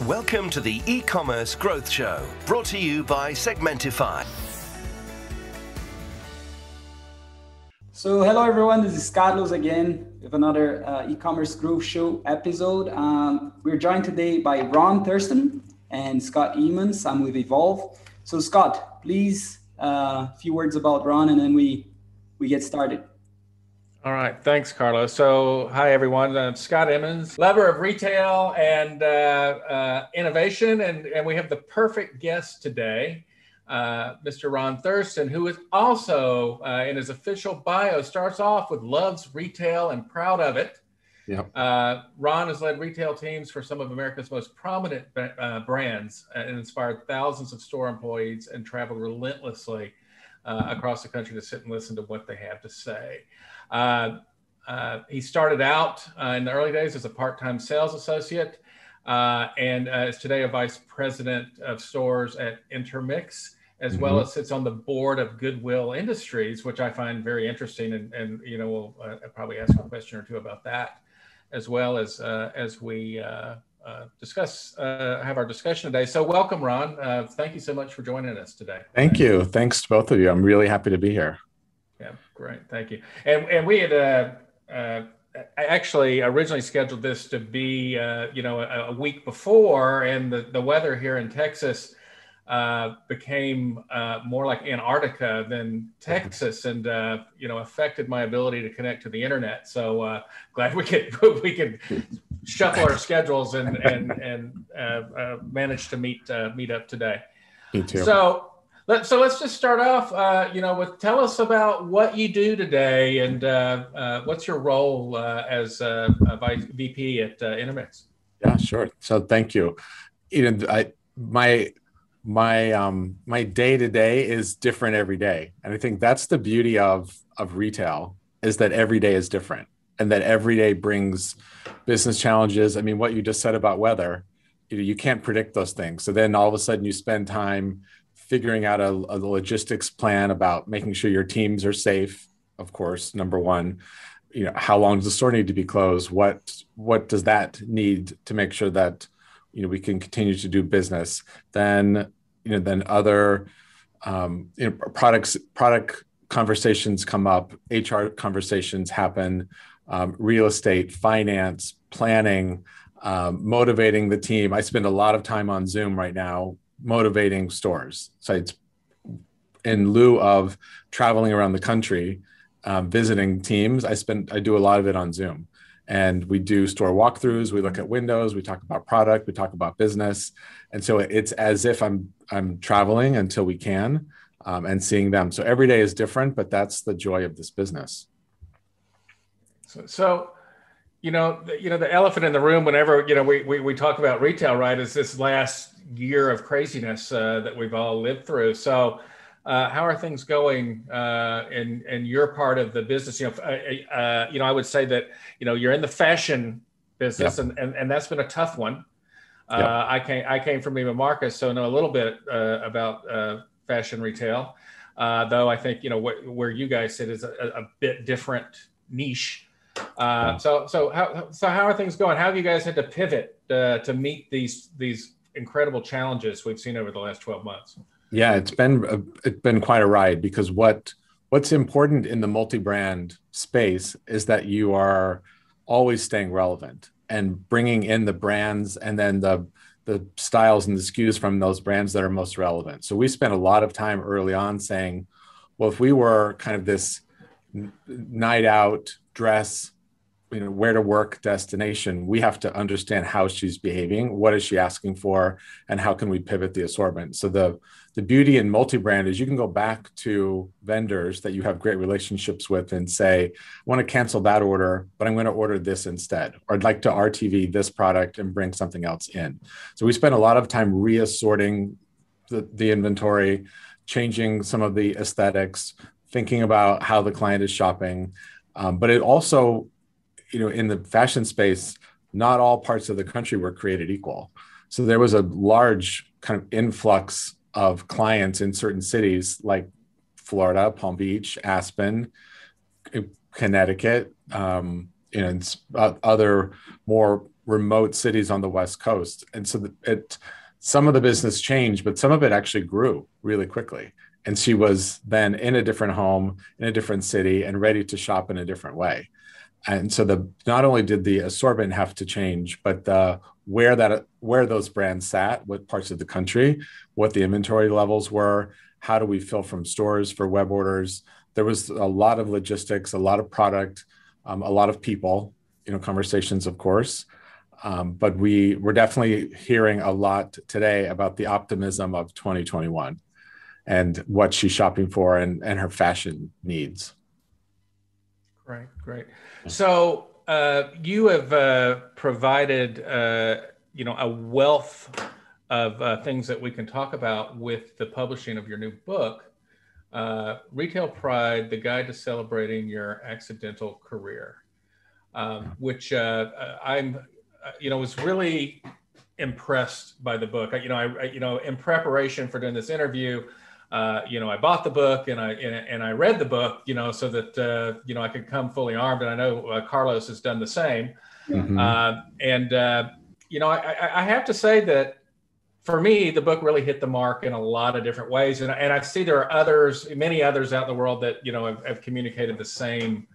Welcome to the e-commerce growth show, brought to you by Segmentify. So hello everyone, this is Carlos again with another uh, e-commerce growth show episode. Um, we're joined today by Ron Thurston and Scott Emmons. I'm with Evolve. So Scott, please uh, a uh, few words about Ron and then we we get started. All right, thanks, Carlos. So, hi everyone. I'm Scott Emmons, lover of retail and uh, uh, innovation, and, and we have the perfect guest today, uh, Mr. Ron Thurston, who is also uh, in his official bio starts off with loves retail and proud of it. Yep. Uh, Ron has led retail teams for some of America's most prominent uh, brands and inspired thousands of store employees and traveled relentlessly across the country to sit and listen to what they have to say. Uh, uh, he started out uh, in the early days as a part-time sales associate and is today a vice president of stores at Intermix as mm-hmm. well as sits on the board of Goodwill Industries, which I find very interesting. And, and you know, we'll uh, probably ask a question or two about that, as well as uh, as we uh, discuss have our discussion today. So, welcome, Ron. thank you so much for joining us today. Thank you. Thanks to both of you. I'm really happy to be here. Great. Thank you. And and we had uh, uh, actually originally scheduled this to be uh, you know a, a, week before, and the the weather here in Texas uh, became uh, more like Antarctica than Texas, and uh, you know affected my ability to connect to the internet. So uh, glad we could we could shuffle our schedules and and and uh, uh, manage to meet meet up today. Me too. So let, so let's just start off, uh, you know, with tell us about what you do today and uh, uh, what's your role uh, as uh, vice VP at uh, Intermix. Yeah, sure. So thank you. You know, I my my um my day to day is different every day, and I think that's the beauty of of retail is that every day is different, and that every day brings business challenges. I mean, what you just said about weather, you know, you can't predict those things. So then all of a sudden you spend time figuring out a, a logistics plan about making sure your teams are safe of course number one. You know how long does the store need to be closed? What what does that need to make sure that you know we can continue to do business? Then you know then other um, you know products product conversations come up hr conversations happen um, real estate finance planning um, motivating the team. I spend a lot of time on zoom right now motivating stores. So it's in lieu of traveling around the country, um, visiting teams. I spend I do a lot of it on Zoom, and we do store walkthroughs. We look at windows. We talk about product. We talk about business, and so it's as if I'm I'm traveling until we can, um, and seeing them. So every day is different, but that's the joy of this business. So. so you know, the, you know, the elephant in the room. Whenever you know we, we, we talk about retail, right? Is this last year of craziness uh, that we've all lived through. So, uh, how are things going uh, in in your part of the business? You know, uh, uh, you know, I would say that you know you're in the fashion business, yep. and, and and that's been a tough one. Uh. I came I came from Neiman Marcus, so know a little bit about fashion retail. though I think you know wh- where you guys sit is a, a bit different niche. Uh, so so how so how are things going? How have you guys had to pivot uh, to meet these these incredible challenges we've seen over the last 12 months. Yeah, it's been a, it's been quite a ride because what what's important in the multi-brand space is that you are always staying relevant and bringing in the brands and then the the styles and the SKUs from those brands that are most relevant. So we spent a lot of time early on saying, well, if we were kind of this night out dress you know where to work destination we have to understand how she's behaving what is she asking for and how can we pivot the assortment. So the the beauty in multi-brand is you can go back to vendors that you have great relationships with and say i want to cancel that order but i'm going to order this instead or i'd like to rtv this product and bring something else in. So we spend a lot of time reassorting the, the inventory changing some of the aesthetics thinking about how the client is shopping um, but it also you know, in the fashion space, not all parts of the country were created equal. So there was a large kind of influx of clients in certain cities like Florida, Palm Beach, Aspen, Connecticut, um, and other more remote cities on the West Coast. And so it, some of the business changed, but some of it actually grew really quickly. And she was then in a different home, in a different city, and ready to shop in a different way. And so the not only did the assortment have to change, but the where that where those brands sat, what parts of the country, what the inventory levels were, how do we fill from stores for web orders. There was a lot of logistics, a lot of product, um, a lot of people, you know, conversations, of course. Um, but we we're definitely hearing a lot today about the optimism of 2021 and what she's shopping for and, and her fashion needs. Great, great. So uh, you have uh, provided, uh, you know, a wealth of uh, things that we can talk about with the publishing of your new book, uh, Retail Pride: The Guide to Celebrating Your Accidental Career, um, which uh, I'm, you know, was really impressed by the book. You know, I, you know, in preparation for doing this interview. Uh, you know, I bought the book and I and, and, I read the book, you know, so that uh, you know I could come fully armed. And I know uh, Carlos has done the same. Mm-hmm. Uh, and uh, you know, I, I, have to say that for me, the book really hit the mark in a lot of different ways. And, and I see there are others, many others out in the world that you know have, have communicated the same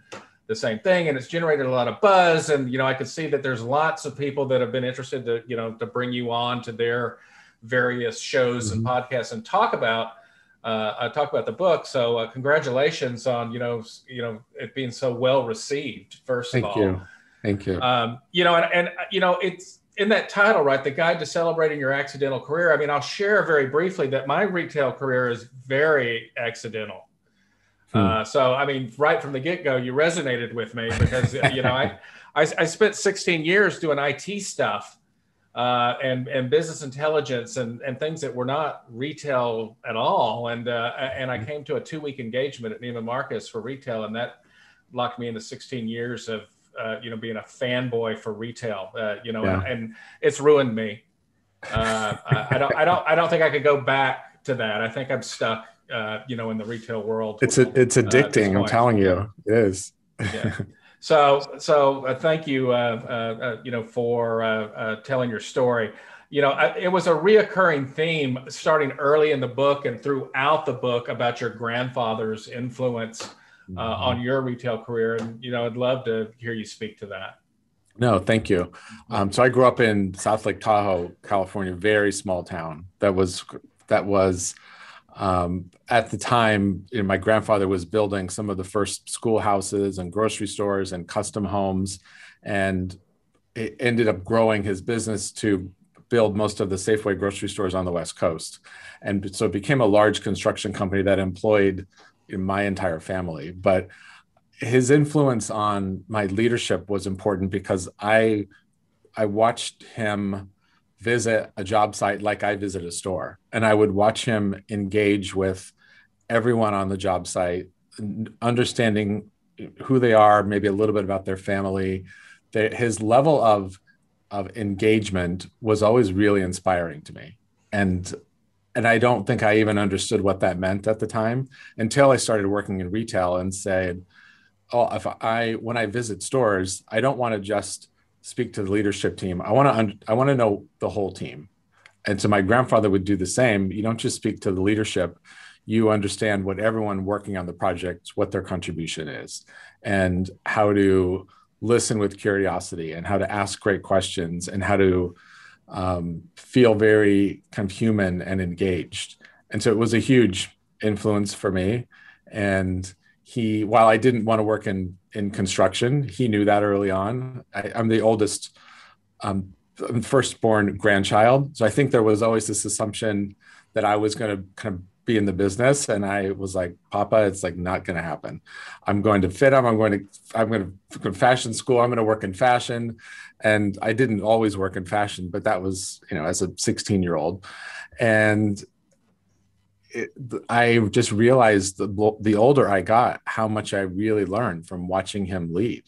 the same thing, and it's generated a lot of buzz. And you know, I could see that there's lots of people that have been interested to you know to bring you on to their various shows mm-hmm. and podcasts and talk about uh, I talk about the book. So uh, congratulations on you know you know it being so well received. First Thank of all, Thank you. Thank you. Um, you know, and, and you know it's in that title, right? The Guide to Celebrating Your Accidental Career. I mean, I'll share very briefly that my retail career is very accidental. Hmm. Uh, so, I mean, right from the get go, you resonated with me because you know I, I I spent 16 years doing IT stuff uh, and and business intelligence and and things that were not retail at all. And uh, and I mm-hmm. came to a two week engagement at Neiman Marcus for retail, and that locked me into 16 years of uh, you know being a fanboy for retail. Uh, you know, yeah. and, and, it's ruined me. Uh, I, I, don't I don't I don't think I could go back to that. I think I'm stuck. Uh, you know, in the retail world. It's a, it's addicting. I'm telling you, it is. yeah. So, so uh, thank you, uh, uh, uh you know, for uh, telling your story. You know, I, it was a reoccurring theme starting early in the book and throughout the book about your grandfather's influence mm-hmm. on your retail career. And, you know, I'd love to hear you speak to that. No, thank you. Um, so I grew up in South Lake Tahoe, California, very small town. That was that was um, at the time, you know, my grandfather was building some of the first schoolhouses and grocery stores and custom homes, and it ended up growing his business to build most of the Safeway grocery stores on the West Coast. And so it became a large construction company that employed my entire family. But his influence on my leadership was important because I I watched him visit a job site like I visit a store. And I would watch him engage with everyone on the job site, understanding who they are, maybe a little bit about their family. his level of of engagement was always really inspiring to me. And and I don't think I even understood what that meant at the time until I started working in retail and said, "Oh, if I when I visit stores, I don't want to just speak to the leadership team. I want to I want to know the whole team. And so my grandfather would do the same. You don't just speak to the leadership, you understand what everyone working on the project, what their contribution is, and how to listen with curiosity and how to ask great questions and how to um, feel very kind of human and engaged. And so it was a huge influence for me. And he, while I didn't want to work in in construction. He knew that early on. I, am the oldest, um, firstborn grandchild, so I think there was always this assumption that I was going to kind of be in the business, and I was like, "Papa, it's like not going to happen. I'm going to fit him. I'm going to I'm going to go to fashion school. I'm going to work in fashion." And I didn't always work in fashion, but that was you know as a 16 year old, and it, I just realized the, the older I got, how much I really learned from watching him lead,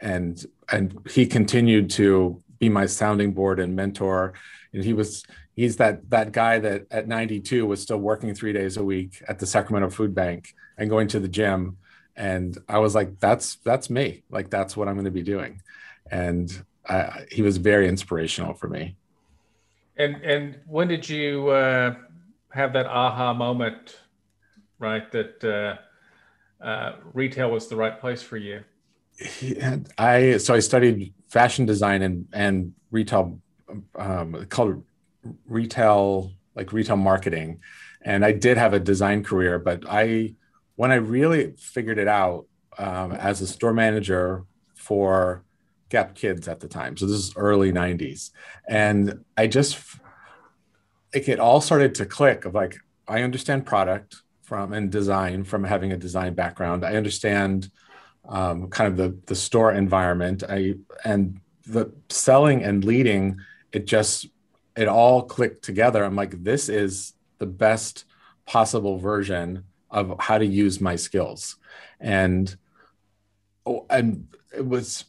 and and he continued to be my sounding board and mentor. And he was he's that that guy that at 92 was still working three days a week at the Sacramento Food Bank and going to the gym. And I was like, that's that's me. Like that's what I'm going to be doing. And I, he was very inspirational for me. And and when did you uh, have that aha moment, right? That uh, uh, retail was the right place for you. I so I studied fashion design and and retail um, called retail like retail marketing, and I did have a design career. But I when I really figured it out um, as a store manager for Gap Kids at the time, so this is early '90s, and I just like it all started to click of like I understand product from and design from having a design background. I understand um, kind of the the store environment. I and the selling and leading. It just it all clicked together. I'm like, this is the best possible version of how to use my skills, and oh, and it was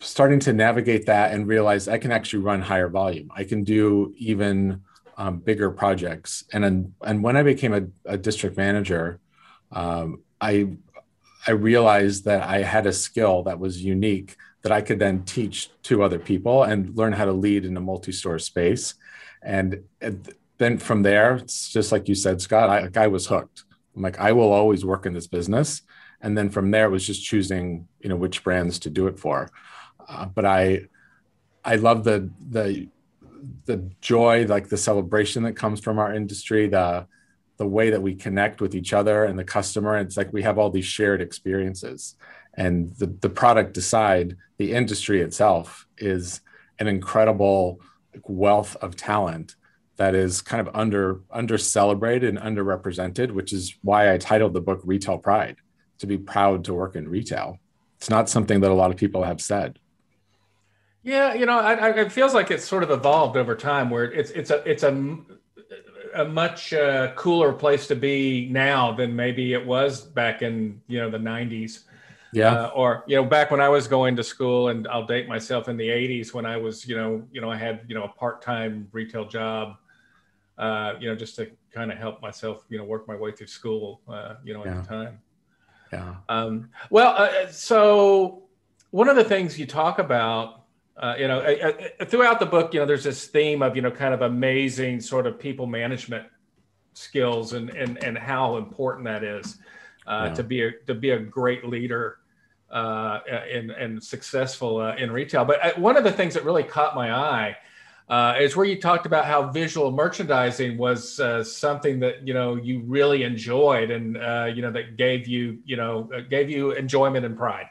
starting to navigate that and realize I can actually run higher volume. I can do even um, bigger projects. And then, and when I became a, a district manager, um, I I realized that I had a skill that was unique that I could then teach to other people and learn how to lead in a multi-store space. And then from there, it's just like you said, Scott, I, like I was hooked. I'm like, I will always work in this business. And then from there, it was just choosing, you know, which brands to do it for. Uh, but I, I love the the the joy, like the celebration that comes from our industry, the the way that we connect with each other and the customer. It's like we have all these shared experiences. And the, the product aside, the industry itself is an incredible wealth of talent that is kind of under under celebrated and underrepresented, which is why I titled the book Retail Pride, to be proud to work in retail. It's not something that a lot of people have said. Yeah, you know, I, I, it feels like it's sort of evolved over time, where it's it's a it's a a much uh, cooler place to be now than maybe it was back in you know the 90s yeah. Uh, or you know back when i was going to school and i'll date myself in the 80s when i was you know you know i had you know a part-time retail job uh, you know just to kind of help myself you know work my way through school uh, you know at yeah. the time. Yeah. Um, well uh, so one of the things you talk about uh, you know, throughout the book, you know, there's this theme of, you know, kind of amazing sort of people management skills and and and how important that is uh, yeah. to be a to be a great leader uh, and and successful uh, in retail. But uh, one of the things that really caught my eye uh, is where you talked about how visual merchandising was uh, something that you know you really enjoyed and you know that gave you you know gave you enjoyment and pride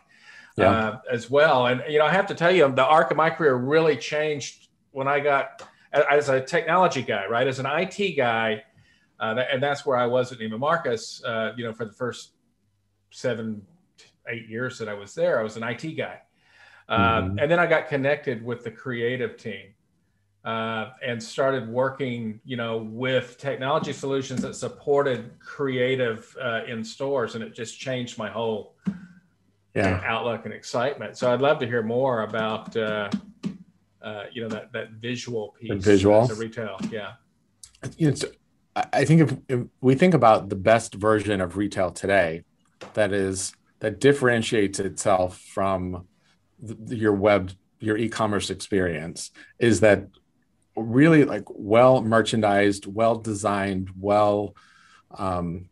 yeah. uh, as well. And you know, I have to tell you, the arc of my career really changed when I got as a technology guy, right? As an IT guy, uh, and that's where I was at Neiman Marcus. Uh, you know, for the first seven, eight years that I was there, I was an IT guy, um, mm-hmm. and then I got connected with the creative team. Uh, and started working, you know, with technology solutions that supported creative uh, in stores, and it just changed my whole yeah. outlook and excitement. So I'd love to hear more about uh, uh, you know that that visual piece, the visual, the retail. Yeah, you know, I think if, if, we think about the best version of retail today, that is that differentiates itself from the, your web your e-commerce experience is that really like well merchandised well designed well um,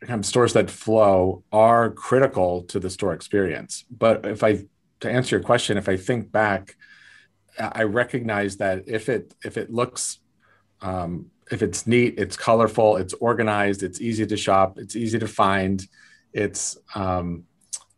kind of stores that flow are critical to the store experience. But if I to answer your question, if I think back, I recognize that if it if it looks um, if it's neat, it's colorful, it's organized, it's easy to shop, it's easy to find, it's um,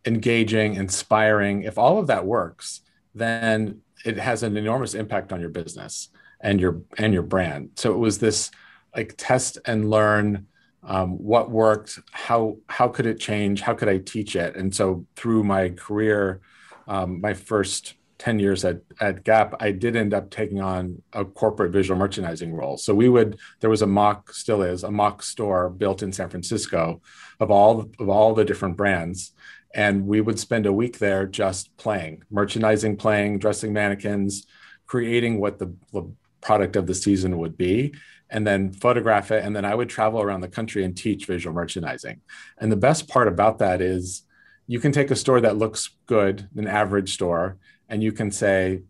engaging, inspiring. If all of that works, then it has an enormous impact on your business and your and your brand. So it was this like test and learn um, what worked how how could it change how could i teach it? And so through my career um, my first 10 years at, at gap i did end up taking on a corporate visual merchandising role. So we would there was a mock still is a mock store built in san francisco of all of all the different brands. And we would spend a week there just playing merchandising playing dressing mannequins creating what the, the product of the season would be and then photograph it. And then I would travel around the country and teach visual merchandising. And the best part about that is you can take a store that looks good, an average store, and you can say,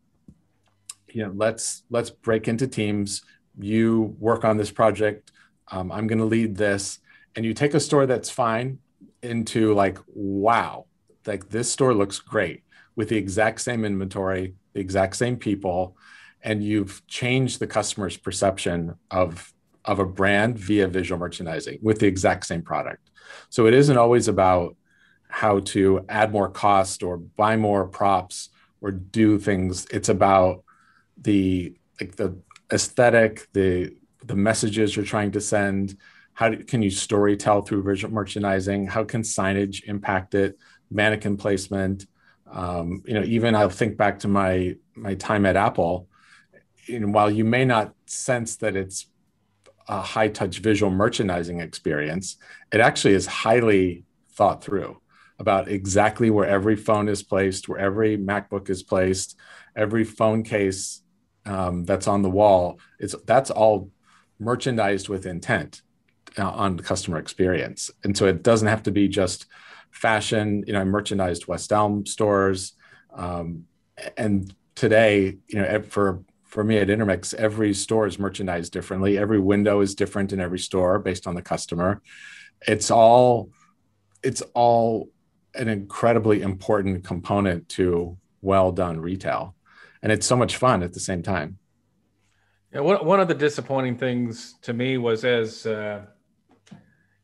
you know let's let's break into teams you work on this project um, i'm going to lead this and you take a store that's fine into like wow like this store looks great with the exact same inventory the exact same people and you've changed the customer's perception of of a brand via visual merchandising with the exact same product. So it isn't always about how to add more cost or buy more props or do things. It's about the like the aesthetic the the messages you're trying to send. How do, can you story tell through visual merchandising? How can signage impact it? Mannequin placement um, you know even i'll think back to my my time at apple you know, while you may not sense that it's a high touch visual merchandising experience it actually is highly thought through about exactly where every phone is placed where every macbook is placed every phone case um, that's on the wall. It's that's all merchandised with intent uh, on customer experience. And so it doesn't have to be just fashion you know I merchandised west elm stores um, and today you know for for me at intermix every store is merchandised differently. Every window is different in every store based on the customer. It's all it's all an incredibly important component to well done retail. And it's so much fun at the same time. Yeah one, one of the disappointing things to me was as uh,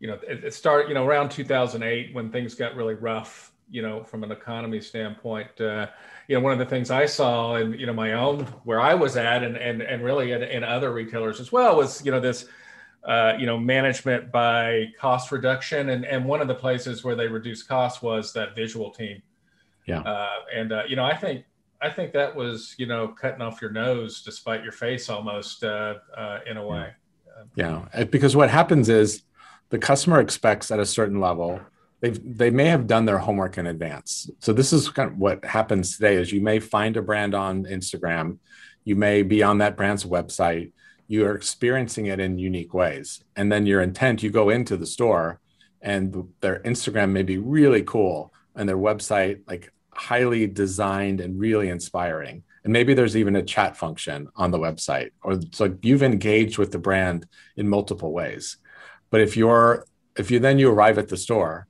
you know it, it, started you know around 2008 when things got really rough you know from an economy standpoint uh, you know one of the things i saw in you know my own where i was at and and, and really in, in other retailers as well was you know this uh, you know management by cost reduction and and one of the places where they reduced costs was that visual team yeah uh, and uh, you know i think I think that was, you know, cutting off your nose despite your face almost uh, uh, in a way. Yeah. yeah, because what happens is the customer expects at a certain level. They they may have done their homework in advance. So this is kind of what happens today: is you may find a brand on Instagram, you may be on that brand's website, you are experiencing it in unique ways, and then your intent, you go into the store, and their Instagram may be really cool, and their website like highly designed and really inspiring. And maybe there's even a chat function on the website, or so you've engaged with the brand in multiple ways. But if you're if you then you arrive at the store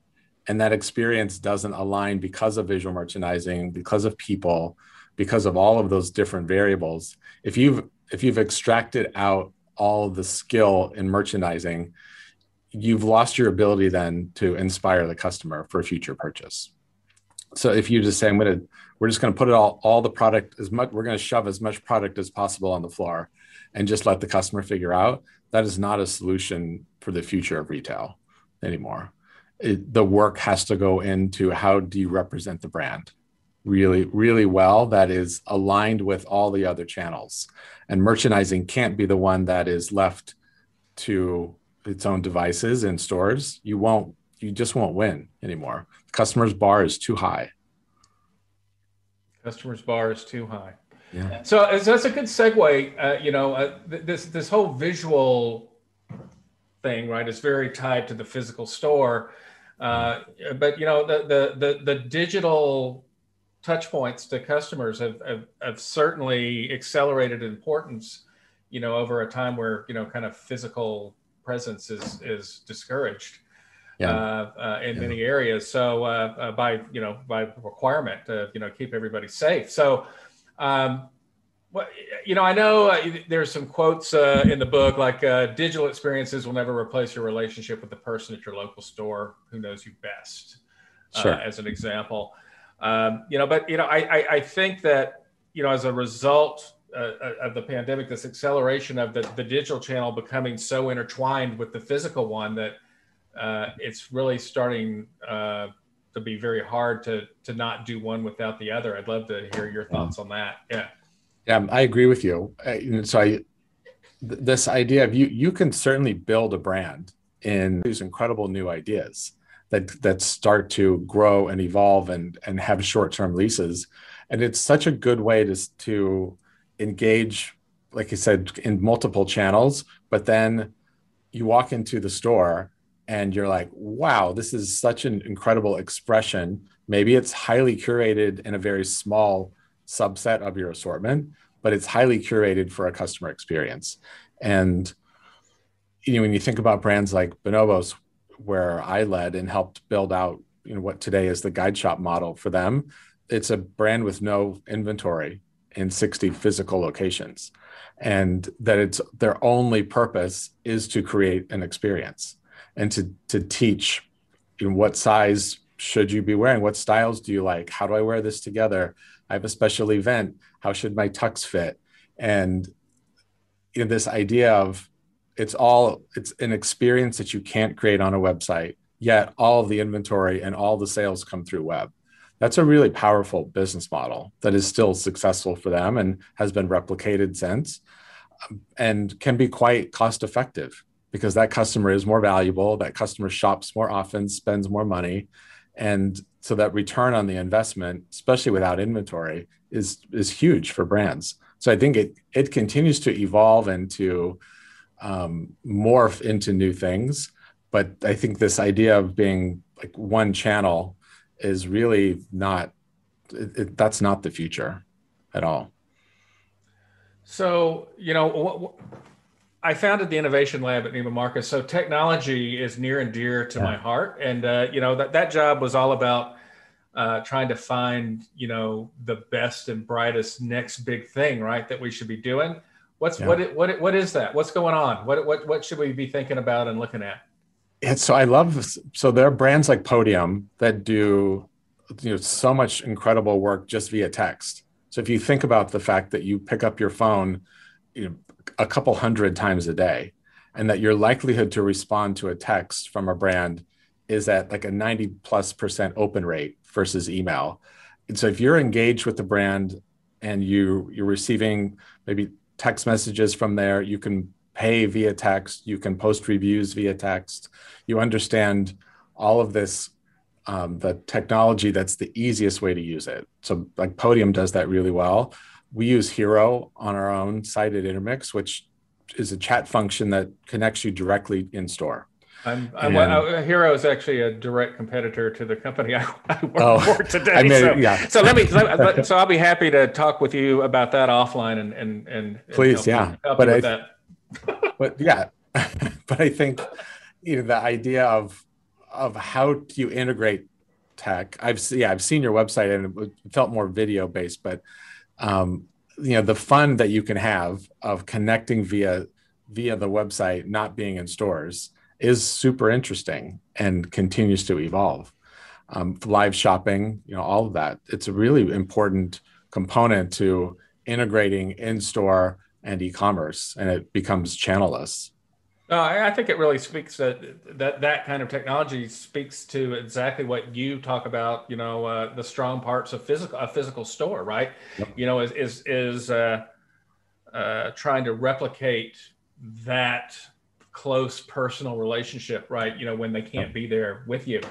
and that experience doesn't align because of visual merchandising, because of people, because of all of those different variables, if you've if you've extracted out all the skill in merchandising, you've lost your ability then to inspire the customer for a future purchase. So if you just say i'm going to we're just going to put it all all the product as much we're going to shove as much product as possible on the floor and just let the customer figure out that is not a solution for the future of retail anymore it, the work has to go into how do you represent the brand really really well that is aligned with all the other channels and merchandising can't be the one that is left to its own devices in stores you won't you just won't win anymore. Customers bar is too high. Customers bar is too high. Yeah. So, so that's a good segue. Uh, you know, uh, this this whole visual thing, right, is very tied to the physical store. Uh, but you know, the, the the the digital touch points to customers have, have, have certainly accelerated importance. You know, over a time where you know, kind of physical presence is is discouraged yeah. uh, uh, in yeah. many areas. So uh, uh, by you know by requirement to you know keep everybody safe. So. Um, well, you know, I know uh, there's some quotes uh, in the book like digital experiences will never replace your relationship with the person at your local store who knows you best, sure. as an example. Um, you know, but you know, I, I, I think that you know as a result uh, of the pandemic, this acceleration of the, the digital channel becoming so intertwined with the physical one that uh, it's really starting uh, to be very hard to to not do one without the other. I'd love to hear your thoughts on that. Yeah. Yeah, I agree with you. So I, this idea of you, you can certainly build a brand in these incredible new ideas that that start to grow and evolve and and have short-term leases, and it's such a good way to to engage, like you said, in multiple channels. But then you walk into the store and you're like, wow, this is such an incredible expression. Maybe it's highly curated in a very small subset of your assortment, but it's highly curated for a customer experience. And you know, when you think about brands like Bonobos, where I led and helped build out, you know, what today is the guide shop model for them, it's a brand with no inventory in 60 physical locations. And that it's their only purpose is to create an experience and to to teach you know, what size should you be wearing? What styles do you like? How do i wear this together i have a special event. How should my tux fit? And you know this idea of it's all it's an experience that you can't create on a website yet all the inventory and all the sales come through web. That's a really powerful business model that is still successful for them and has been replicated since and can be quite cost effective because that customer is more valuable that customer shops more often spends more money and so that return on the investment especially without inventory is is huge for brands. So i think it it continues to evolve and to um, morph into new things. But i think this idea of being like one channel is really not it, it, that's not the future at all. So you know i founded the innovation lab at neiman marcus so technology is near and dear to yeah. my heart and uh, you know that, that job was all about uh, trying to find you know the best and brightest next big thing right that we should be doing what's yeah. what, what what is that what's going on what, what what should we be thinking about and looking at and so I love so there are brands like Podium that do you know so much incredible work just via text. So if you think about the fact that you pick up your phone, you know, a couple hundred times a day, and that your likelihood to respond to a text from a brand is at like a 90 plus percent open rate versus email. And so if you're engaged with the brand and you you're receiving maybe text messages from there, you can pay via text, you can post reviews via text, you understand all of this, um, the technology that's the easiest way to use it. So, like Podium does that really well. We use Hero on our own site at Intermix, which is a chat function that connects you directly in store. I'm, I'm and, uh, Hero is actually a direct competitor to the company I, I work oh, for today. I mean, so, yeah. so let me. so I'll be happy to talk with you about that offline and and and please, and yeah. Help but I, that but yeah, but I think you know the idea of of how do you integrate tech. I've yeah I've seen your website and it felt more video based, but um, you know the fun that you can have of connecting via via the website, not being in stores, is super interesting and continues to evolve. Um, live shopping, you know, all of that. It's a really important component to integrating in store and e-commerce and it becomes channelless no, I think it really speaks that that that kind of technology speaks to exactly what you talk about. You know, uh, the strong parts of physical a physical store, right? Yep. You know, is is is uh, uh, trying to replicate that close personal relationship, right? You know, when they can't be there with you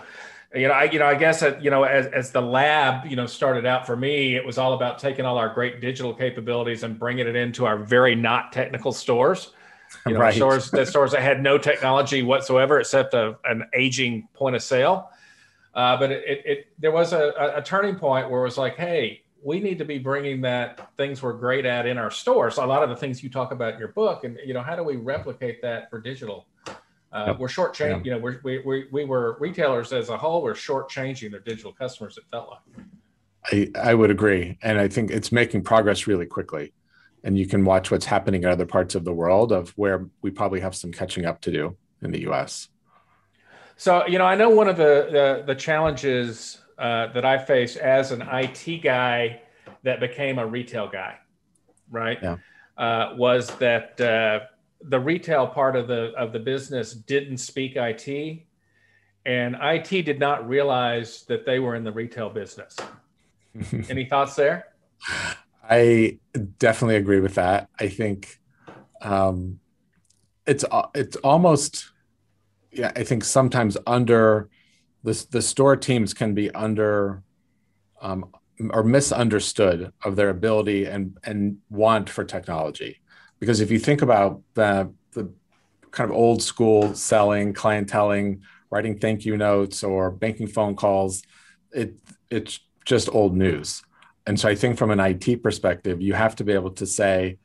you know, I, you know, I guess that, you know, as, as the lab, you know, started out for me, it was all about taking all our great digital capabilities and bringing it into our very not technical stores. You know, right. stores, that stores that had no technology whatsoever except a, an aging point of sale. Uh, but it, it, it, there was a, a turning point where it was like, hey, we need to be bringing that things we're great at in our stores. A lot of the things you talk about in your book, and you know, how do we replicate that for digital? Uh, yep. We're short change, yeah. you know, we're, we, we, we were retailers as a whole, we're short changing their digital customers, it felt like. I, I would agree. And I think it's making progress really quickly. And you can watch what's happening in other parts of the world of where we probably have some catching up to do in the US. So, you know, I know one of the, the, the challenges uh, that I face as an IT guy that became a retail guy, right? Yeah. Uh, was that uh, the retail part of the of the business didn't speak IT, and IT did not realize that they were in the retail business. Any thoughts there? I definitely agree with that. I think um, it's it's almost yeah. I think sometimes under the the store teams can be under um, or misunderstood of their ability and and want for technology because if you think about the, the kind of old school selling, clienteling, writing thank you notes or banking phone calls, it it's just old news. And so I think from an IT perspective, you have to be able to say,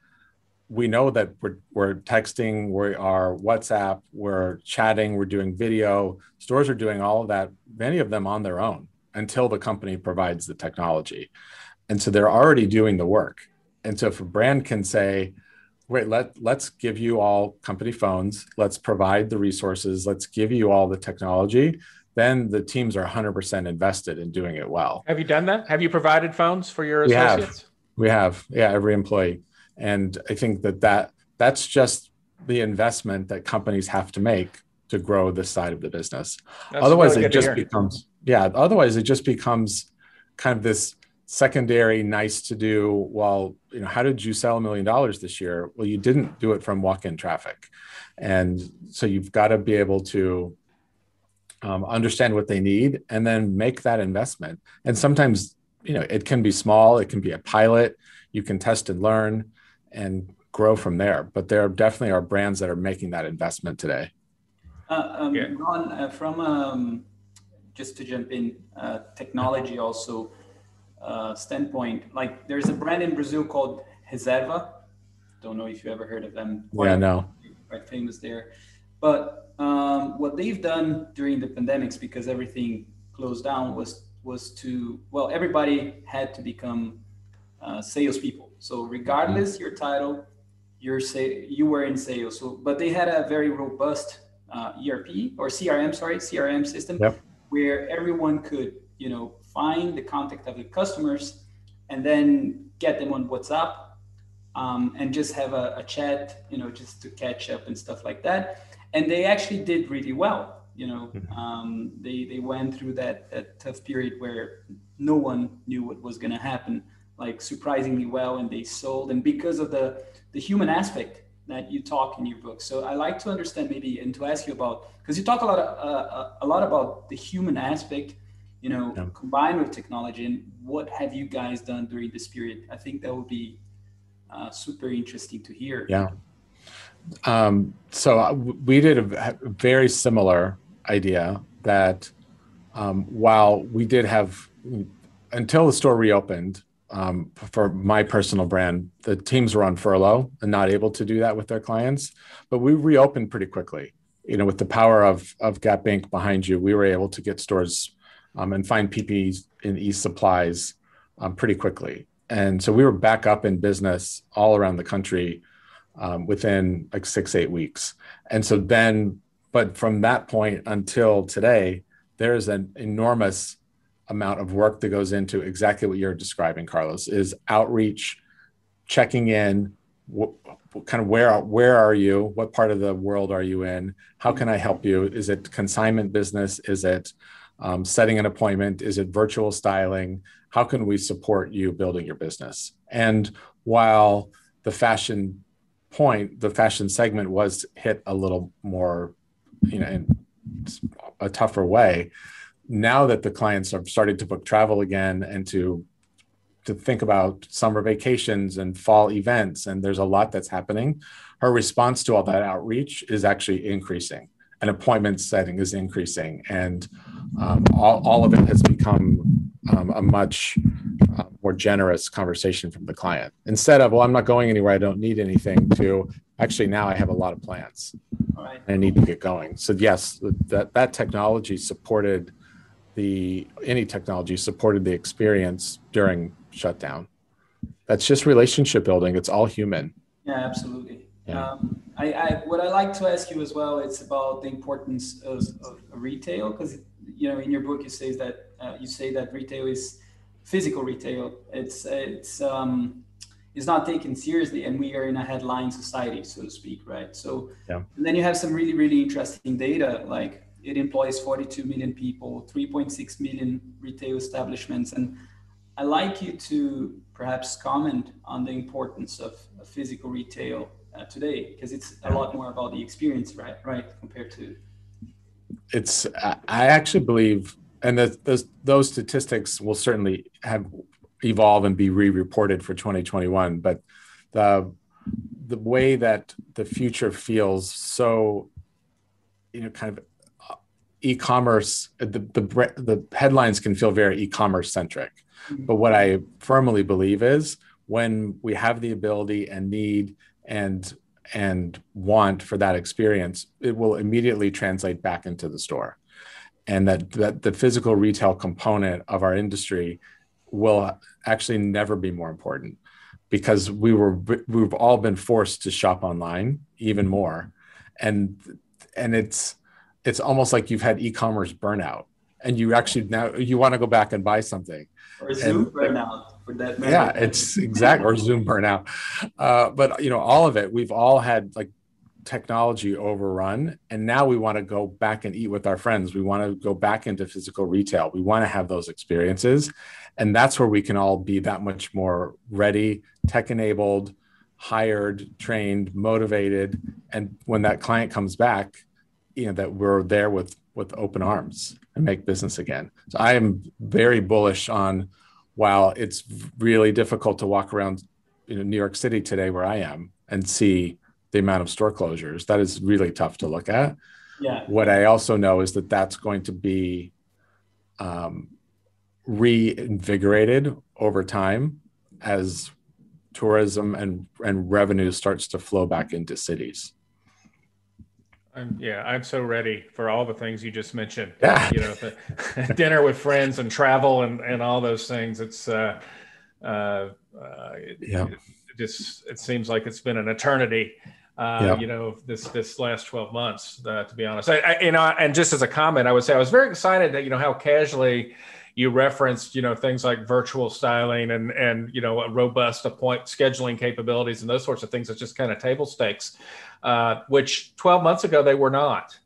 we know that we're, we're texting, we are WhatsApp, we're chatting, we're doing video. Stores are doing all of that, many of them on their own until the company provides the technology. And so they're already doing the work. And so if a brand can say, wait, let, let's give you all company phones, let's provide the resources, let's give you all the technology, then the teams are 100% invested in doing it well. Have you done that? Have you provided phones for your we associates? Have. We have, yeah, every employee. And I think that, that that's just the investment that companies have to make to grow this side of the business. That's otherwise, really it just becomes, yeah, otherwise, it just becomes kind of this secondary nice to do well you know how did you sell a million dollars this year well you didn't do it from walk-in traffic and so you've got to be able to um, understand what they need and then make that investment and sometimes you know it can be small it can be a pilot you can test and learn and grow from there but there definitely are brands that are making that investment today uh, um, yeah. Ron, uh, from um, just to jump in uh, technology also uh, standpoint, like there's a brand in Brazil called Reserva. Don't know if you ever heard of them. Yeah, no. Quite famous there. But um, what they've done during the pandemics, because everything closed down, was was to well, everybody had to become uh, salespeople. So regardless mm-hmm. your title, you're say you were in sales. So, but they had a very robust uh, ERP or CRM, sorry, CRM system yep. where everyone could you know find the contact of the customers and then get them on WhatsApp um, and just have a, a, chat, you know, just to catch up and stuff like that. And they actually did really well. You know, mm-hmm. um, they they went through that that tough period where no one knew what was going to happen, like surprisingly well, and they sold. And because of the the human aspect that you talk in your book, so I like to understand maybe and to ask you about because you talk a lot of, uh, a lot about the human aspect you know, yeah. combined with technology. And what have you guys done during this period? I think that would be uh, super interesting to hear. Yeah. Um, so uh, we did a very similar idea that um, while we did have until the store reopened um, for my personal brand, the teams were on furlough and not able to do that with their clients. But we reopened pretty quickly. You know, with the power of of Gap Inc. behind you, we were able to get stores um, and find PPEs in e supplies um, pretty quickly. And so we were back up in business all around the country um, within like six, eight weeks. And so then, but from that point until today, there's an enormous amount of work that goes into exactly what you're describing, Carlos, is outreach, checking in, what, kind of where where are you? What part of the world are you in? How can I help you? Is it consignment business? Is it um, setting an appointment? Is it virtual styling? How can we support you building your business? And while the fashion point, the fashion segment was hit a little more, you know, in a tougher way. Now that the clients are starting to book travel again and to to think about summer vacations and fall events, and there's a lot that's happening, her response to all that outreach is actually increasing and appointment setting is increasing. And um, all, all of it has become um, a much uh, more generous conversation from the client. Instead of, well, I'm not going anywhere, I don't need anything, to actually now I have a lot of plans right. and I need to get going. So, yes, that, that technology supported the, any technology supported the experience during shutdown. That's just relationship building, it's all human. Yeah, absolutely. Yeah. Um, I, I, what I like to ask you as well, it's about the importance of, of retail because you know in your book you say that uh, you say that retail is physical retail. It's it's um, is not taken seriously, and we are in a headline society, so to speak, right? So yeah. and then you have some really really interesting data like it employs 42 million people, 3.6 million retail establishments, and I like you to perhaps comment on the importance of, of physical retail uh, today because it's a lot more about the experience, right? Right, compared to. It's. I actually believe, and the, those those statistics will certainly have evolve and be re-reported for 2021. But the the way that the future feels so, you know, kind of e-commerce the, the the headlines can feel very e-commerce centric mm-hmm. but what i firmly believe is when we have the ability and need and and want for that experience it will immediately translate back into the store and that, that the physical retail component of our industry will actually never be more important because we were we've all been forced to shop online even more. And and it's it's almost like you've had e-commerce burnout and you actually now you want to go back and buy something. Or zoom and, burnout for that matter. yeah it's exact or zoom burnout. Uh, but you know all of it we've all had like technology overrun and now we want to go back and eat with our friends. We want to go back into physical retail. We want to have those experiences and that's where we can all be that much more ready tech enabled hired trained motivated and when that client comes back you know that we're there with with open arms and make business again. So i am very bullish on while it's really difficult to walk around you know new york city today where i am and see the amount of store closures that is really tough to look at yeah what i also know is that that's going to be um, reinvigorated over time as tourism and, and revenue starts to flow back into cities. I'm, yeah, I'm so ready for all the things you just mentioned. Yeah. You know, the, dinner with friends and travel and, and all those things. It's, uh, uh, uh, it, yeah. It, it, just, it seems like it's been an eternity, uh, yeah. you know, this, this last 12 months, uh, to be honest. I, I, you know, and just as a comment, I would say I was very excited that, you know, how casually, you referenced, you know, things like virtual styling and and you know, robust appoint scheduling capabilities and those sorts of things. It's just kind of table stakes, uh, which 12 months ago they were not.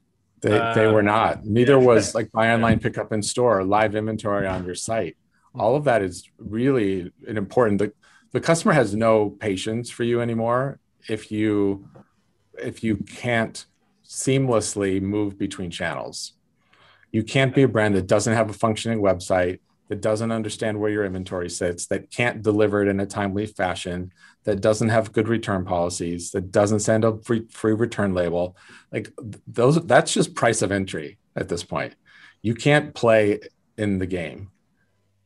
They, uh, they were not. Neither was like buy online, pick up in store, live inventory on your site. All of that is really an important. The, the customer has no patience for you anymore if you if you can't seamlessly move between channels. You can't be a brand that doesn't have a functioning website, that doesn't understand where your inventory sits, that can't deliver it in a timely fashion, that doesn't have good return policies, that doesn't send a free, free return label. Like those, that's just price of entry at this point. You can't play in the game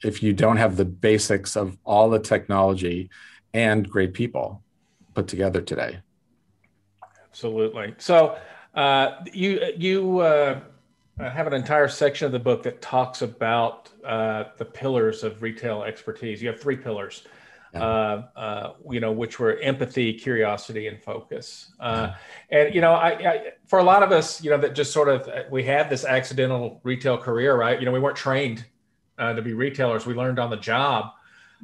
if you don't have the basics of all the technology and great people put together today. Absolutely. So uh, you you uh, have an entire section of the book that talks about uh, the pillars of retail expertise. You have three pillars, yeah. uh, uh, you know, which were empathy, curiosity, and focus. Uh, yeah. And you know, I, I, for a lot of us, you know, that just sort of we had this accidental retail career, right? You know, we weren't trained uh, to be retailers; we learned on the job.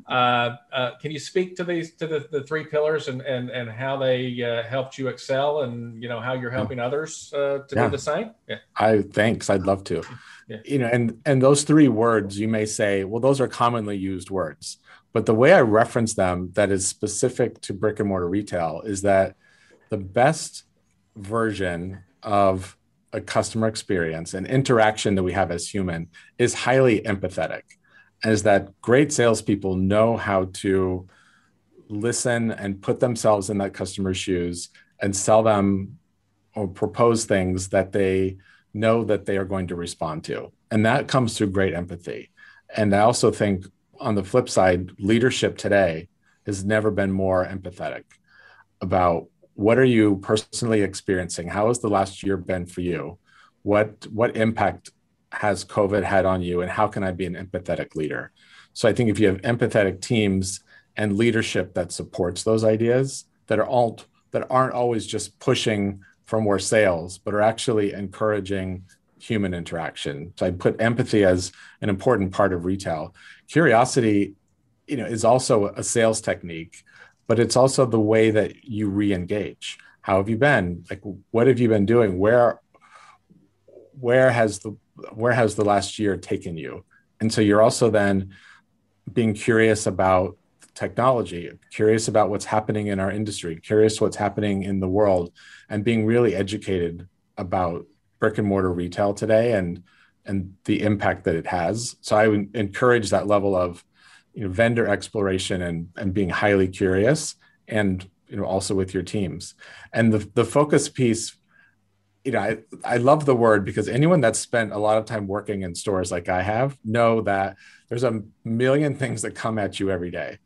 Uh, uh, can you speak to these to the, the three pillars and and and how they uh, helped you excel and you know how you're helping others uh, to yeah. do the same? Yeah. I thanks. I'd love to. Yeah. You know, and and those three words you may say, well, those are commonly used words, but the way I reference them that is specific to brick and mortar retail is that the best version of a customer experience and interaction that we have as human is highly empathetic is that great salespeople know how to listen and put themselves in that customer's shoes and sell them or propose things that they know that they are going to respond to. And that comes through great empathy. And I also think on the flip side, leadership today has never been more empathetic about what are you personally experiencing? How has the last year been for you? What what impact has COVID had on you, and how can I be an empathetic leader? So I think if you have empathetic teams and leadership that supports those ideas that are all that aren't always just pushing for more sales, but are actually encouraging human interaction. So I put empathy as an important part of retail. Curiosity, you know, is also a sales technique, but it's also the way that you re-engage. How have you been? Like, what have you been doing? Where, where has the where has the last year taken you? And so you're also then being curious about technology, curious about what's happening in our industry, curious what's happening in the world, and being really educated about brick and mortar retail today and and the impact that it has. So I would encourage that level of you know, vendor exploration and, and being highly curious and you know also with your teams. And the, the focus piece you know, I, I love the word because anyone that's spent a lot of time working in stores like I have know that there's a million things that come at you every day.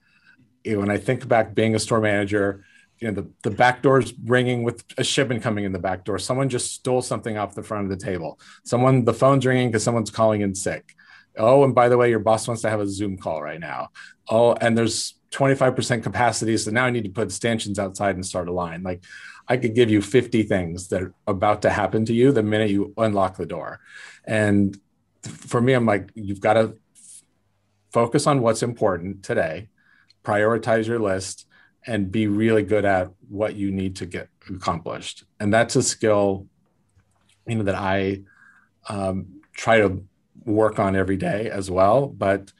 You know, when I think back being a store manager, you know, the, the back door's ringing with a shipment coming in the back door. Someone just stole something off the front of the table. Someone, the phone's ringing because someone's calling in sick. Oh, and by the way, your boss wants to have a Zoom call right now. Oh, and there's 25% capacity. So now I need to put stanchions outside and start a line. Like I could give you 50 things that are about to happen to you the minute you unlock the door. And for me, I'm like, you've got to focus on what's important today, prioritize your list, and be really good at what you need to get accomplished. And that's a skill, you know, that I um, try to work on every day as well. But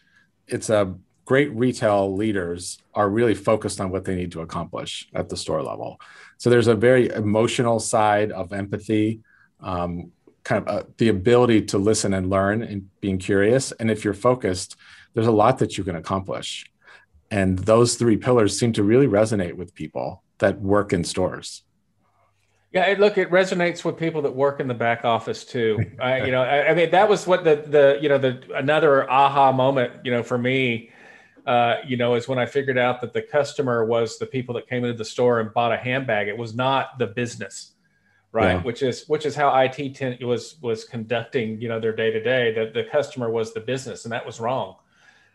it's a great retail leaders are really focused on what they need to accomplish at the store level. So there's a very emotional side of empathy, um, kind of uh, the ability to listen and learn and being curious. And if you're focused, there's a lot that you can accomplish. And those three pillars seem to really resonate with people that work in stores. Yeah, it, look, it resonates with people that work in the back office too. I, you know, I, I, mean, that was what the the you know the another aha moment, you know, for me uh, you know, is when I figured out that the customer was the people that came into the store and bought a handbag. It was not the business, right? Yeah. Which is which is how IT ten, was was conducting, you know, their day to day. That the customer was the business, and that was wrong.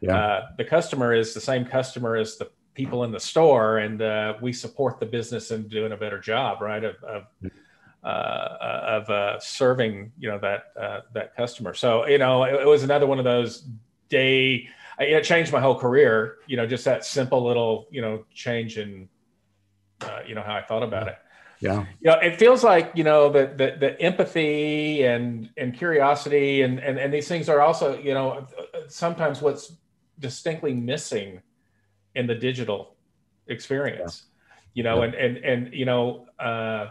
Yeah. Uh, the customer is the same customer as the people in the store, and uh, we support the business in doing a better job, right? Of, of uh, of uh, serving you know that uh, that customer. So you know it, it, was another one of those day it changed my whole career. You know, just that simple little you know change in uh, you know how I thought about it. Yeah. You know, it feels like you know the the, the empathy and and curiosity and, and and these things are also you know sometimes what's distinctly missing in the digital experience. Yeah. You know, yeah. and and and you know. Uh,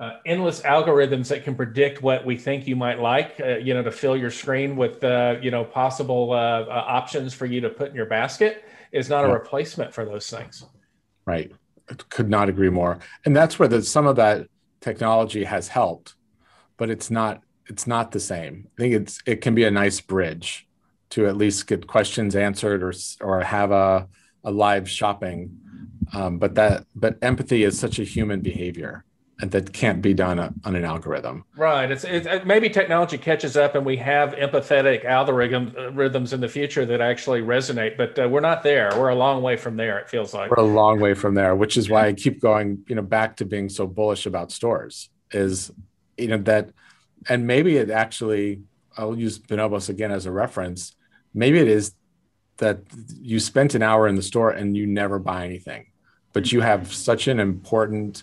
uh, endless algorithms that can predict what we think you might like, uh, you know, to fill your screen with, uh, you know, possible uh, uh, options for you to put in your basket is not yeah. a replacement for those things. Right. Could not agree more. And that's where the, some of that technology has helped, but it's not, it's not the same. I think it's, it can be a nice bridge to at least get questions answered or, or have a, a live shopping. Um, but that, but empathy is such a human behavior that can't be done on an algorithm. Right. It's, it, maybe technology catches up and we have empathetic algorithm uh, rhythms in the future that actually resonate, but uh, we're not there. We're a long way from there. It feels like we're a long way from there, which is why I keep going, you know, back to being so bullish about stores is, you know, that, and maybe it actually, I'll use Bonobos again as a reference. Maybe it is that you spent an hour in the store and you never buy anything, but you have such an important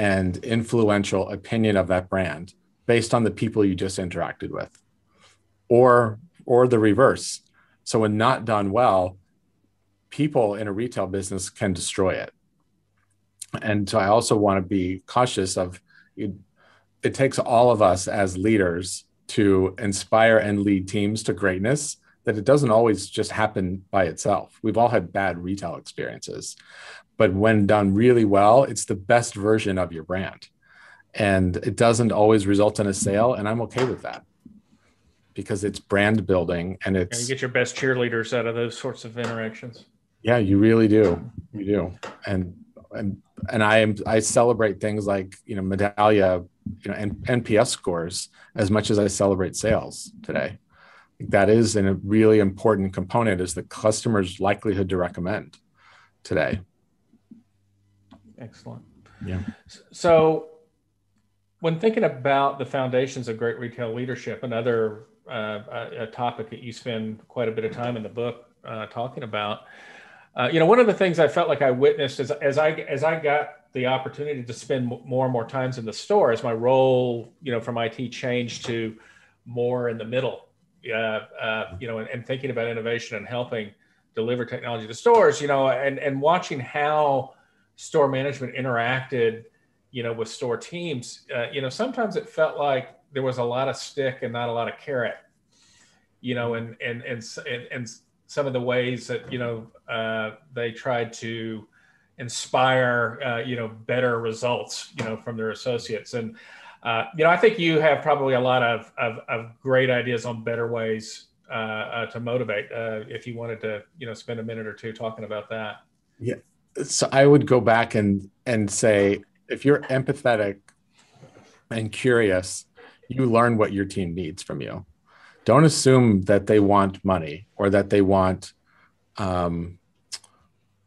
and influential opinion of that brand based on the people you just interacted with or or the reverse. So when not done well people in a retail business can destroy it. And so i also want to be cautious of it, it takes all of us as leaders to inspire and lead teams to greatness that it doesn't always just happen by itself. We've all had bad retail experiences but when done really well, it's the best version of your brand. And it doesn't always result in a sale. And I'm okay with that because it's brand building and it's. And you get your best cheerleaders out of those sorts of interactions. Yeah, you really do. You do. And, and, and I am, I celebrate things like, you know, Medallia, you know, and NPS scores as much as I celebrate sales today. That is a really important component is the customer's likelihood to recommend today. Excellent. Yeah. So, when thinking about the foundations of great retail leadership, another uh, a, topic that you spend quite a bit of time in the book uh, talking about, uh, you know, one of the things I felt like I witnessed as, as I as I got the opportunity to spend more and more times in the store, as my role, you know, from IT changed to more in the middle, uh, uh, you know, and, and thinking about innovation and helping deliver technology to stores, you know, and and watching how store management interacted, you know, with store teams, uh, you know, sometimes it felt like there was a lot of stick and not a lot of carrot, you know, and and and and, and some of the ways that you know uh, they tried to inspire uh, you know better results you know from their associates and uh, you know, I think you have probably a lot of, of, of great ideas on better ways uh, uh, to motivate. Uh, if you wanted to, you know, spend a minute or two talking about that. Yeah. So I would go back and and say, if you're empathetic and curious, you learn what your team needs from you. Don't assume that they want money or that they want, um,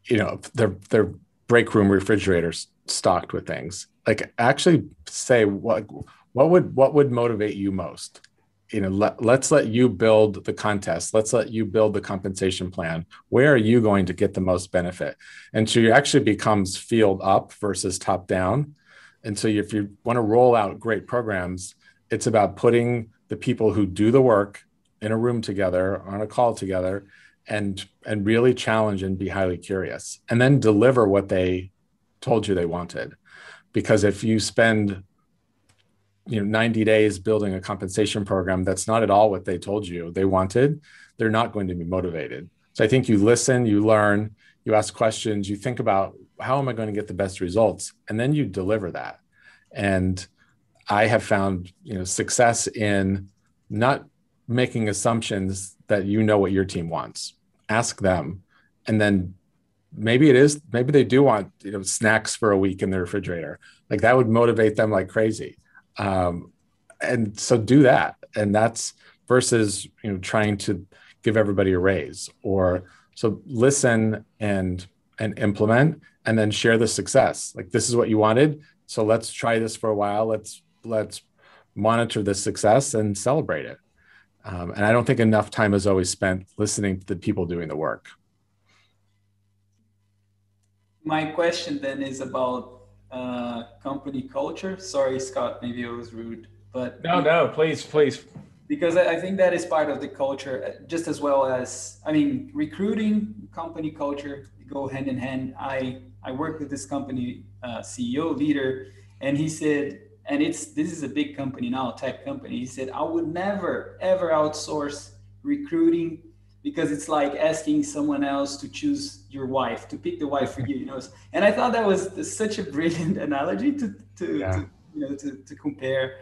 you know, their their break room refrigerators stocked with things like actually say what what would what would motivate you most you know let, let's let you build the contest. Let's let you build the compensation plan. Where are you going to get the most benefit? And so it actually becomes field up versus top down. And so if you want to roll out great programs it's about putting the people who do the work in a room together on a call together and and really challenge and be highly curious and then deliver what they told you they wanted. Because if you spend you know 90 days building a compensation program that's not at all what they told you. They wanted they're not going to be motivated. So i think you listen you learn you ask questions you think about how am i going to get the best results? And then you deliver that. And i have found you know success in not making assumptions that you know what your team wants. Ask them and then maybe it is maybe they do want you know snacks for a week in the refrigerator. Like that would motivate them like crazy um, and so do that. And that's versus you know trying to give everybody a raise or so listen and and implement and then share the success. Like this is what you wanted. So let's try this for a while. Let's let's monitor the success and celebrate it. Um, and i don't think enough time is always spent listening to the people doing the work. My question then is about uh, company culture. Sorry, Scott, maybe I was rude, but no, no, please, please. Because I think that is part of the culture, uh, just as well as I mean, recruiting, company culture go hand in hand. I I work with this company uh, CEO leader, and he said, and it's this is a big company now, tech company. He said, I would never ever outsource recruiting because it's like asking someone else to choose your wife to pick the wife for you you know and i thought that was such a brilliant analogy to to, yeah. to you know to, to compare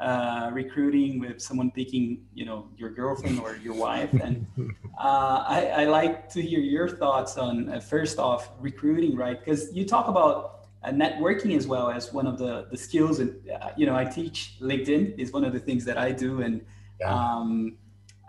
uh, recruiting with someone picking you know your girlfriend or your wife and uh, I, I, like to hear your thoughts on uh, first off recruiting right because you talk about uh, networking as well as one of the the skills and uh, you know i teach linkedin is one of the things that i do and yeah. um,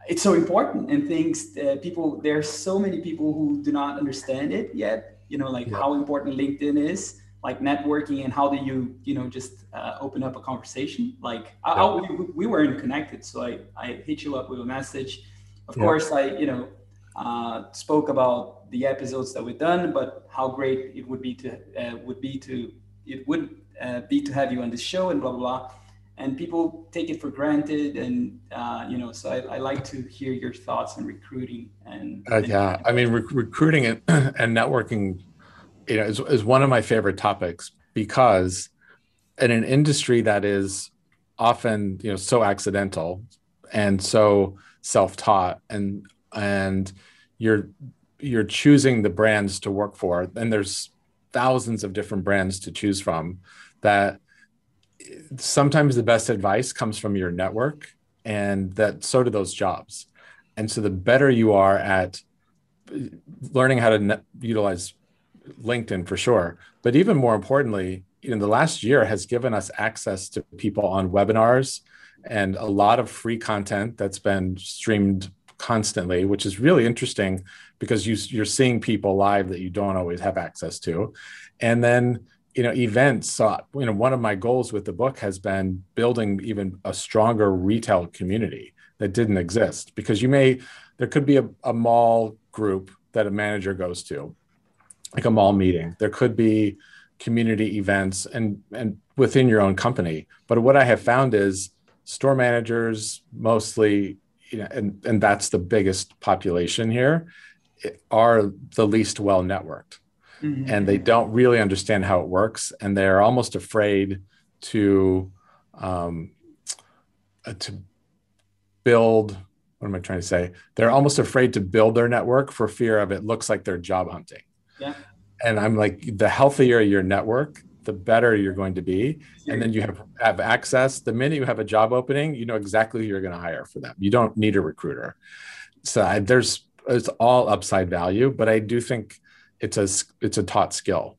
it's so important and things uh, people there are so many people who do not understand it yet you know like yeah. how important linkedin is like networking and how do you you know just uh, open up a conversation like yeah. I, I, we, we, weren't connected so i i hit you up with a message of yeah. course i you know uh, spoke about the episodes that we've done but how great it would be to uh, would be to it would uh, be to have you on the show and blah blah blah and people take it for granted and uh, you know so I, I, like to hear your thoughts on recruiting and, uh, yeah. I mean recruiting and, and networking you know is, is one of my favorite topics because in an industry that is often you know so accidental and so self-taught and and you're you're choosing the brands to work for and there's thousands of different brands to choose from that sometimes the best advice comes from your network and that so do those jobs. And so the better you are at learning how to ne- utilize linkedin for sure. But even more importantly you know the last year has given us access to people on webinars and a lot of free content that's been streamed constantly which is really interesting because you, you're seeing people live that you don't always have access to. And then you know events you know one of my goals with the book has been building even a stronger retail community that didn't exist. Because you may there could be a, a mall group that a manager goes to like a mall meeting. There could be community events and and within your own company. But what i have found is store managers mostly you know and and that's the biggest population here are the least well networked mm-hmm. and they don't really understand how it works and they're almost afraid to um, uh, to build what am i trying to say they're almost afraid to build their network for fear of it looks like they're job hunting yeah and i'm like the healthier your network the better you're going to be. And then you have, have access. The minute you have a job opening, you know exactly who you're going to hire for them. You don't need a recruiter. So I, there's it's all upside value, but I do think it's a it's a taught skill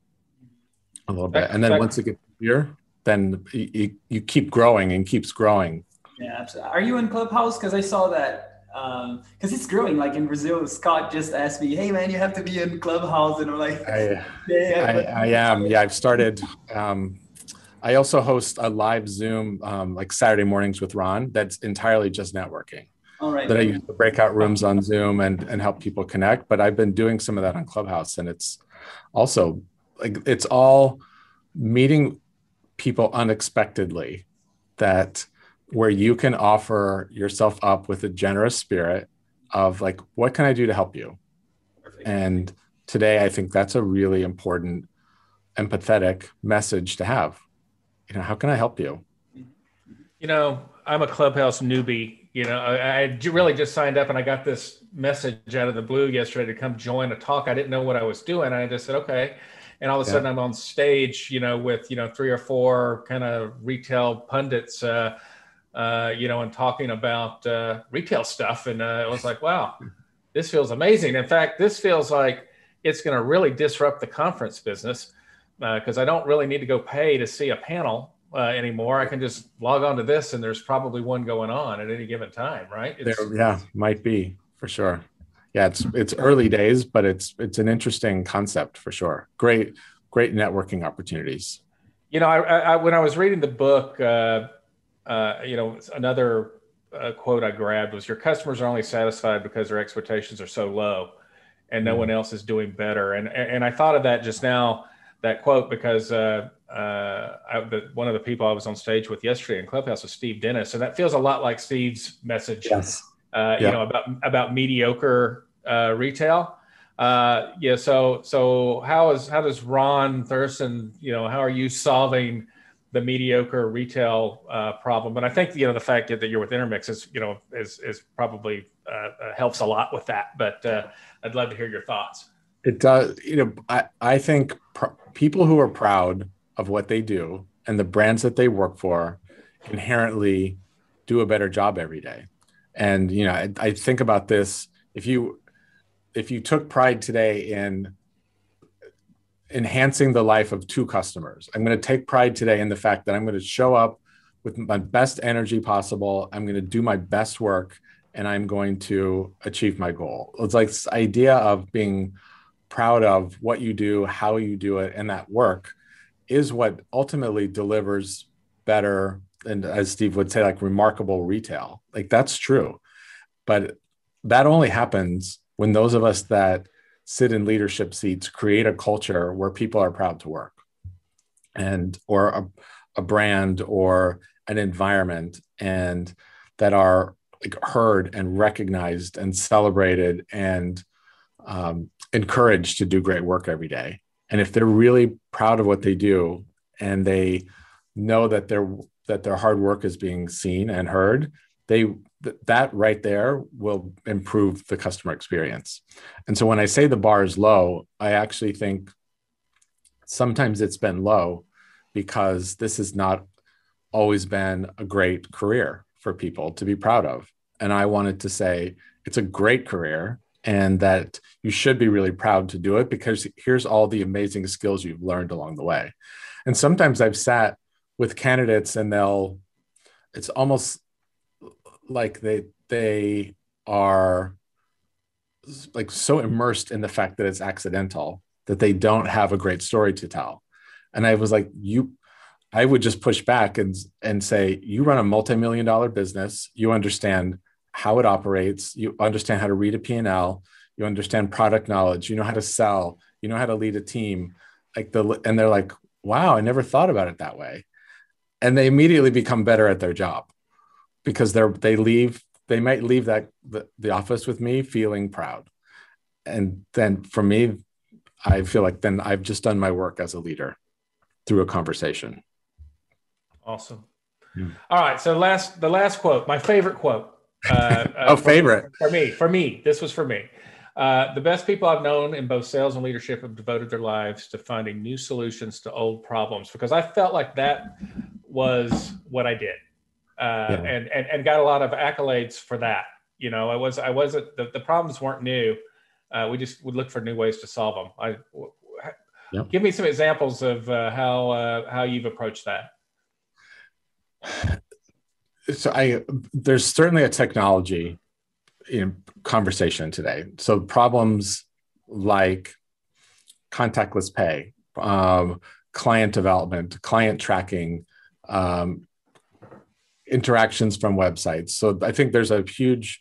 a little bit. And then once it gets here, then you, you keep growing and keeps growing. Yeah, absolutely. Are you in Clubhouse? Because I saw that because um, it's growing. Like in Brazil, Scott just asked me, "Hey man, you have to be in Clubhouse," and I'm like, "I, yeah, I, I, am. Yeah, I've started. Um, I also host a live Zoom um, like Saturday mornings with Ron. That's entirely just networking. All right. That I use the breakout rooms on Zoom and and help people connect. But I've been doing some of that on Clubhouse, and it's also like it's all meeting people unexpectedly that where you can offer yourself up with a generous spirit of like what can i do to help you Perfect. and today i think that's a really important empathetic message to have you know how can i help you you know i'm a clubhouse newbie you know i, I really just signed up and i got this message out of the blue yesterday to come join a talk. I didn't know what i was doing. I just said okay. And all of a sudden i'm on stage you know with you know three or four kind of retail pundits uh, uh, you know, and talking about uh, retail stuff. And uh, it was like, wow, this feels amazing. In fact, this feels like it's going to really disrupt the conference business because uh, I don't really need to go pay to see a panel uh, anymore. I can just log on to this, and there's probably one going on at any given time, right? There, yeah, might be for sure. Yeah, it's it's early days, but it's it's an interesting concept for sure. Great, great networking opportunities. You know, I, I when I was reading the book, uh, uh, you know, another uh, quote I grabbed was your customers are only satisfied because their expectations are so low and no mm-hmm. one else is doing better. And, and I thought of that just now, that quote, because uh, uh, I, the, one of the people I was on stage with yesterday in Clubhouse was Steve Dennis. And that feels a lot like Steve's message, yes. uh, you know, about, about mediocre uh, retail. Uh, yeah. So, so how is, how does Ron Thurston, you know, how are you solving the mediocre retail uh, problem. And I think you know the fact that you're with Intermix is you know is is probably uh, helps a lot with that. But uh, I'd love to hear your thoughts. It does. You know, I I think pr- people who are proud of what they do and the brands that they work for inherently do a better job every day. And you know, I, I think about this. If you if you took pride today in enhancing the life of two customers. I'm going to take pride today in the fact that I'm going to show up with my best energy possible. I'm going to do my best work and I'm going to achieve my goal. It's like this idea of being proud of what you do, how you do it, and that work is what ultimately delivers better and as Steve would say, like remarkable retail. Like that's true. But that only happens when those of us that sit in leadership seats create a culture where people are proud to work and or a, a brand or an environment and that are like heard and recognized and celebrated and um, encouraged to do great work every day and if they're really proud of what they do and they know that their that their hard work is being seen and heard they th- that right there will improve the customer experience. And so when I say the bar is low, I actually think sometimes it's been low because this has not always been a great career for people to be proud of. And I wanted to say it's a great career and that you should be really proud to do it because here's all the amazing skills you've learned along the way. And sometimes I've sat with candidates and they'll, it's almost like they they are like so immersed in the fact that it's accidental that they don't have a great story to tell and i was like you i would just push back and and say you run a multi-million dollar business you understand how it operates. You understand how to read a p&l you understand product knowledge. You know how to sell. You know how to lead a team. Like the and they're like wow i never thought about it that way. And they immediately become better at their job because they're they leave they might leave that the, the office with me feeling proud. And then for me i feel like then i've just done my work as a leader through a conversation. Awesome. Yeah. all right so last the last quote my favorite quote uh, uh, oh favorite for me for me this was for me Uh, the best people I've known in both sales and leadership have devoted their lives to finding new solutions to old problems because I felt like that was what I did, uh, yeah. and, and and got a lot of accolades for that. You know, I was I wasn't the, the problems weren't new. Uh, we just would look for new ways to solve them. I give me some examples of uh, how uh, how you've approached that. So I there's certainly a technology in conversation today. So problems like contactless pay, um, client development, client tracking, um, interactions from websites. So I think there's a huge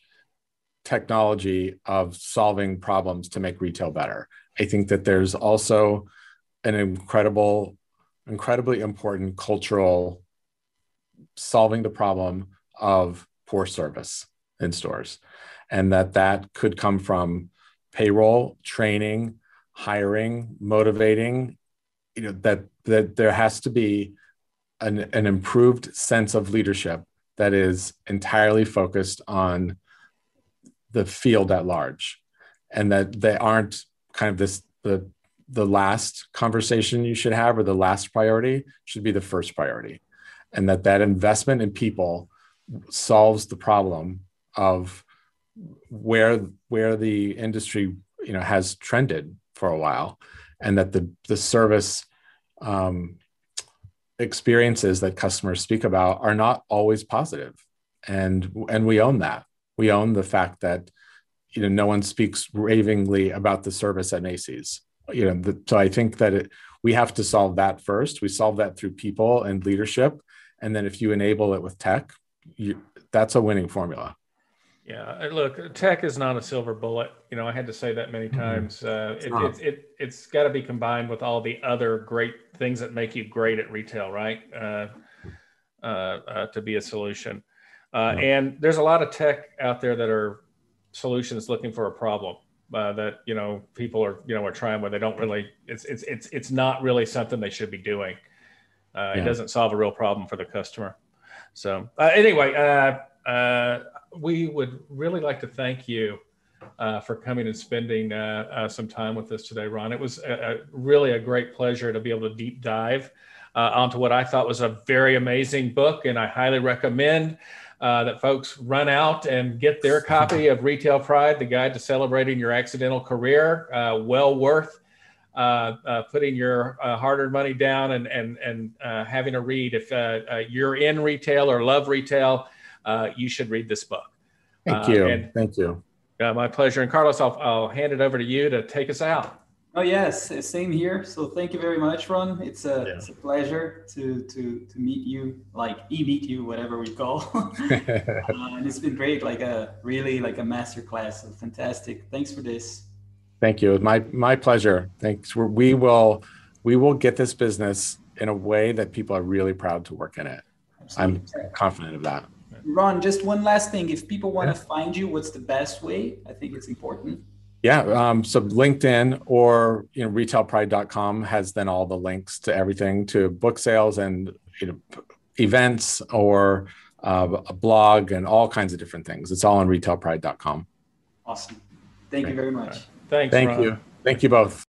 technology of solving problems to make retail better. I think that there's also an incredible, incredibly important cultural solving the problem of poor service in stores and that that could come from payroll training hiring motivating you know that that there has to be an, an improved sense of leadership that is entirely focused on the field at large and that they aren't kind of this the the last conversation you should have or the last priority should be the first priority and that that investment in people solves the problem of where where the industry you know has trended for a while and that the the service um, experiences that customers speak about are not always positive. And and we own that. We own the fact that you know no one speaks ravingly about the service at macy's. You know the, so i think that it, we have to solve that first. We solve that through people and leadership and then if you enable it with tech you, that's a winning formula yeah, look, tech is not a silver bullet. You know, I had to say that many mm-hmm. times. Uh, it, it, it, it's got to be combined with all the other great things that make you great at retail, right? Uh, uh, uh to be a solution. Uh, yeah. And there's a lot of tech out there that are solutions looking for a problem uh, that you know people are you know are trying where they don't really. It's it's it's it's not really something they should be doing. Yeah. It doesn't solve a real problem for the customer. So anyway we would really like to thank you uh, for coming and spending uh, uh, some time with us today, Ron. It was a, a really a great pleasure to be able to deep dive uh, onto what I thought was a very amazing book, and I highly recommend uh, that folks run out and get their copy of Retail Pride, the guide to celebrating your accidental career. Uh, well worth putting your hard-earned money down and and and having a read if you're in retail or love retail uh, you should read this book. Thank you. Uh, and, Thank you. Uh, my pleasure. And Carlos, I'll, I'll hand it over to you to take us out. Oh yes, same here. So thank you very much, Ron. It's a, yeah. it's a pleasure to to to meet you, like e-meet you, whatever we call. uh, and it's been great, like a really like a master class. So fantastic. Thanks for this. Thank you. My my pleasure. Thanks. We will we will get this business in a way that people are really proud to work in it. Absolutely. I'm confident of that. Ron, just one last thing. If people want yeah. to find you, what's the best way? I think it's important. Yeah. Um, so LinkedIn or you know retailpride.com has then all the links to everything to book sales and you know events or uh, a blog and all kinds of different things. It's all on retailpride.com. Awesome. Thank Great. you very much. Thanks. Thank Ron. you. Thank you both.